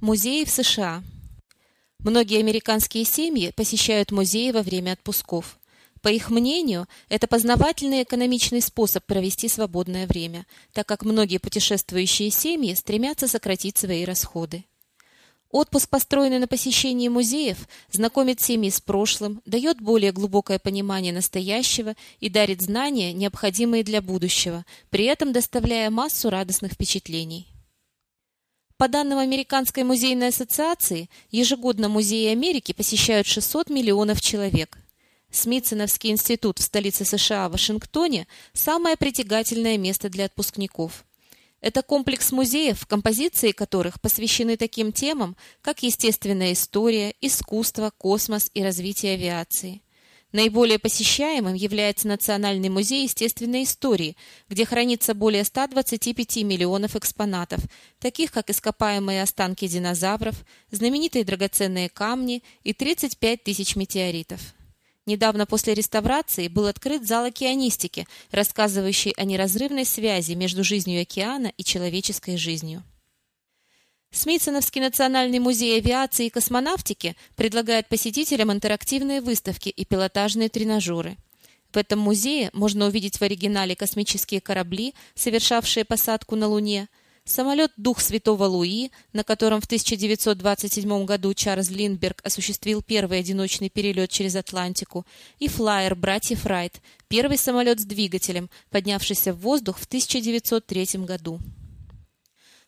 Музеи в США. Многие американские семьи посещают музеи во время отпусков. По их мнению, это познавательный и экономичный способ провести свободное время, так как многие путешествующие семьи стремятся сократить свои расходы. Отпуск, построенный на посещении музеев, знакомит семьи с прошлым, дает более глубокое понимание настоящего и дарит знания, необходимые для будущего, при этом доставляя массу радостных впечатлений. По данным Американской музейной ассоциации, ежегодно музеи Америки посещают 600 миллионов человек. Смитсоновский институт в столице США, Вашингтоне, самое притягательное место для отпускников. Это комплекс музеев, композиции которых посвящены таким темам, как естественная история, искусство, космос и развитие авиации. Наиболее посещаемым является Национальный музей естественной истории, где хранится более 125 миллионов экспонатов, таких как ископаемые останки динозавров, знаменитые драгоценные камни и 35 тысяч метеоритов. Недавно после реставрации был открыт зал океанистики, рассказывающий о неразрывной связи между жизнью океана и человеческой жизнью. Смитсоновский национальный музей авиации и космонавтики предлагает посетителям интерактивные выставки и пилотажные тренажеры. В этом музее можно увидеть в оригинале космические корабли, совершавшие посадку на Луне, самолет «Дух Святого Луи», на котором в 1927 году Чарльз Линдберг осуществил первый одиночный перелет через Атлантику, и флайер братьев Райт, первый самолет с двигателем, поднявшийся в воздух в 1903 году.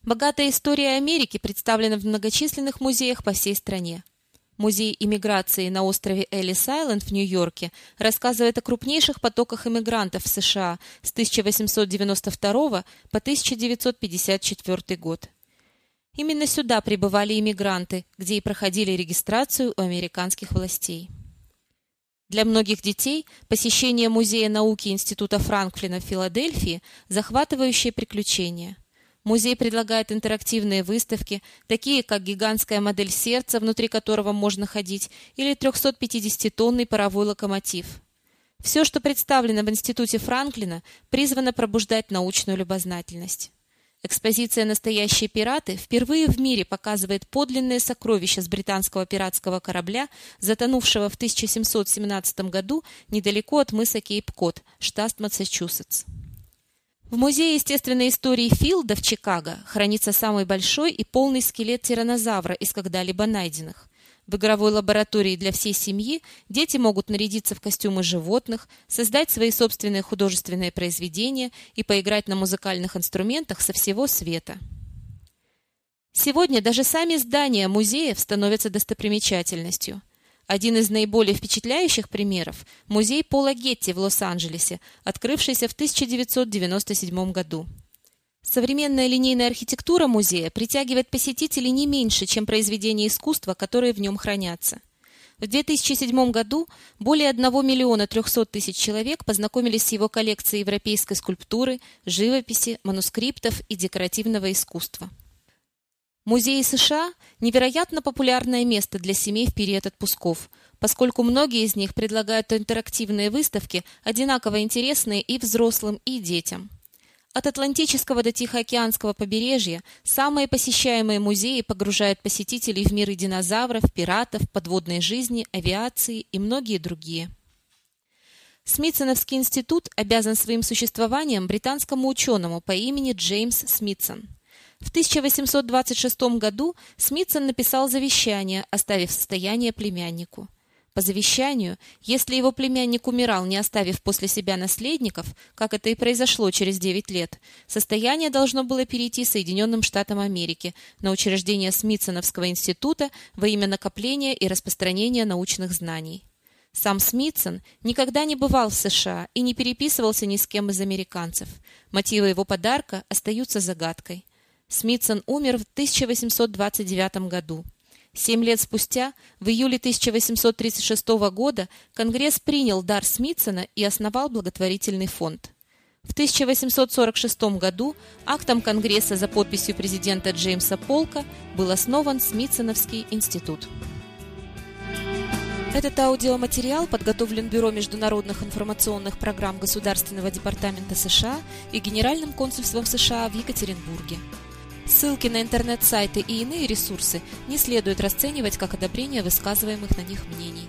Богатая история Америки представлена в многочисленных музеях по всей стране. Музей иммиграции на острове Эллис-Айленд в Нью-Йорке рассказывает о крупнейших потоках иммигрантов в США с 1892 по 1954 год. Именно сюда прибывали иммигранты, где и проходили регистрацию у американских властей. Для многих детей посещение Музея науки Института Франклина в Филадельфии – захватывающее приключение. Музей предлагает интерактивные выставки, такие как гигантская модель сердца, внутри которого можно ходить, или 350-тонный паровой локомотив. Все, что представлено в Институте Франклина, призвано пробуждать научную любознательность. Экспозиция «Настоящие пираты» впервые в мире показывает подлинные сокровища с британского пиратского корабля, затонувшего в 1717 году недалеко от мыса Кейп-Кот, штат Массачусетс. В Музее естественной истории Филда в Чикаго хранится самый большой и полный скелет тираннозавра из когда-либо найденных. В игровой лаборатории для всей семьи дети могут нарядиться в костюмы животных, создать свои собственные художественные произведения и поиграть на музыкальных инструментах со всего света. Сегодня даже сами здания музеев становятся достопримечательностью – один из наиболее впечатляющих примеров – музей Пола Гетти в Лос-Анджелесе, открывшийся в 1997 году. Современная линейная архитектура музея притягивает посетителей не меньше, чем произведения искусства, которые в нем хранятся. В 2007 году более 1 миллиона 300 тысяч человек познакомились с его коллекцией европейской скульптуры, живописи, манускриптов и декоративного искусства. Музеи США – невероятно популярное место для семей в период отпусков, поскольку многие из них предлагают интерактивные выставки, одинаково интересные и взрослым, и детям. От Атлантического до Тихоокеанского побережья самые посещаемые музеи погружают посетителей в миры динозавров, пиратов, подводной жизни, авиации и многие другие. Смитсоновский институт обязан своим существованием британскому ученому по имени Джеймс Смитсон – в 1826 году Смитсон написал завещание, оставив состояние племяннику. По завещанию, если его племянник умирал, не оставив после себя наследников, как это и произошло через 9 лет, состояние должно было перейти Соединенным Штатам Америки на учреждение Смитсоновского института во имя накопления и распространения научных знаний. Сам Смитсон никогда не бывал в США и не переписывался ни с кем из американцев. Мотивы его подарка остаются загадкой. Смитсон умер в 1829 году. Семь лет спустя, в июле 1836 года, Конгресс принял дар Смитсона и основал благотворительный фонд. В 1846 году актом Конгресса за подписью президента Джеймса Полка был основан Смитсоновский институт. Этот аудиоматериал подготовлен Бюро международных информационных программ Государственного департамента США и Генеральным консульством США в Екатеринбурге. Ссылки на интернет-сайты и иные ресурсы не следует расценивать как одобрение высказываемых на них мнений.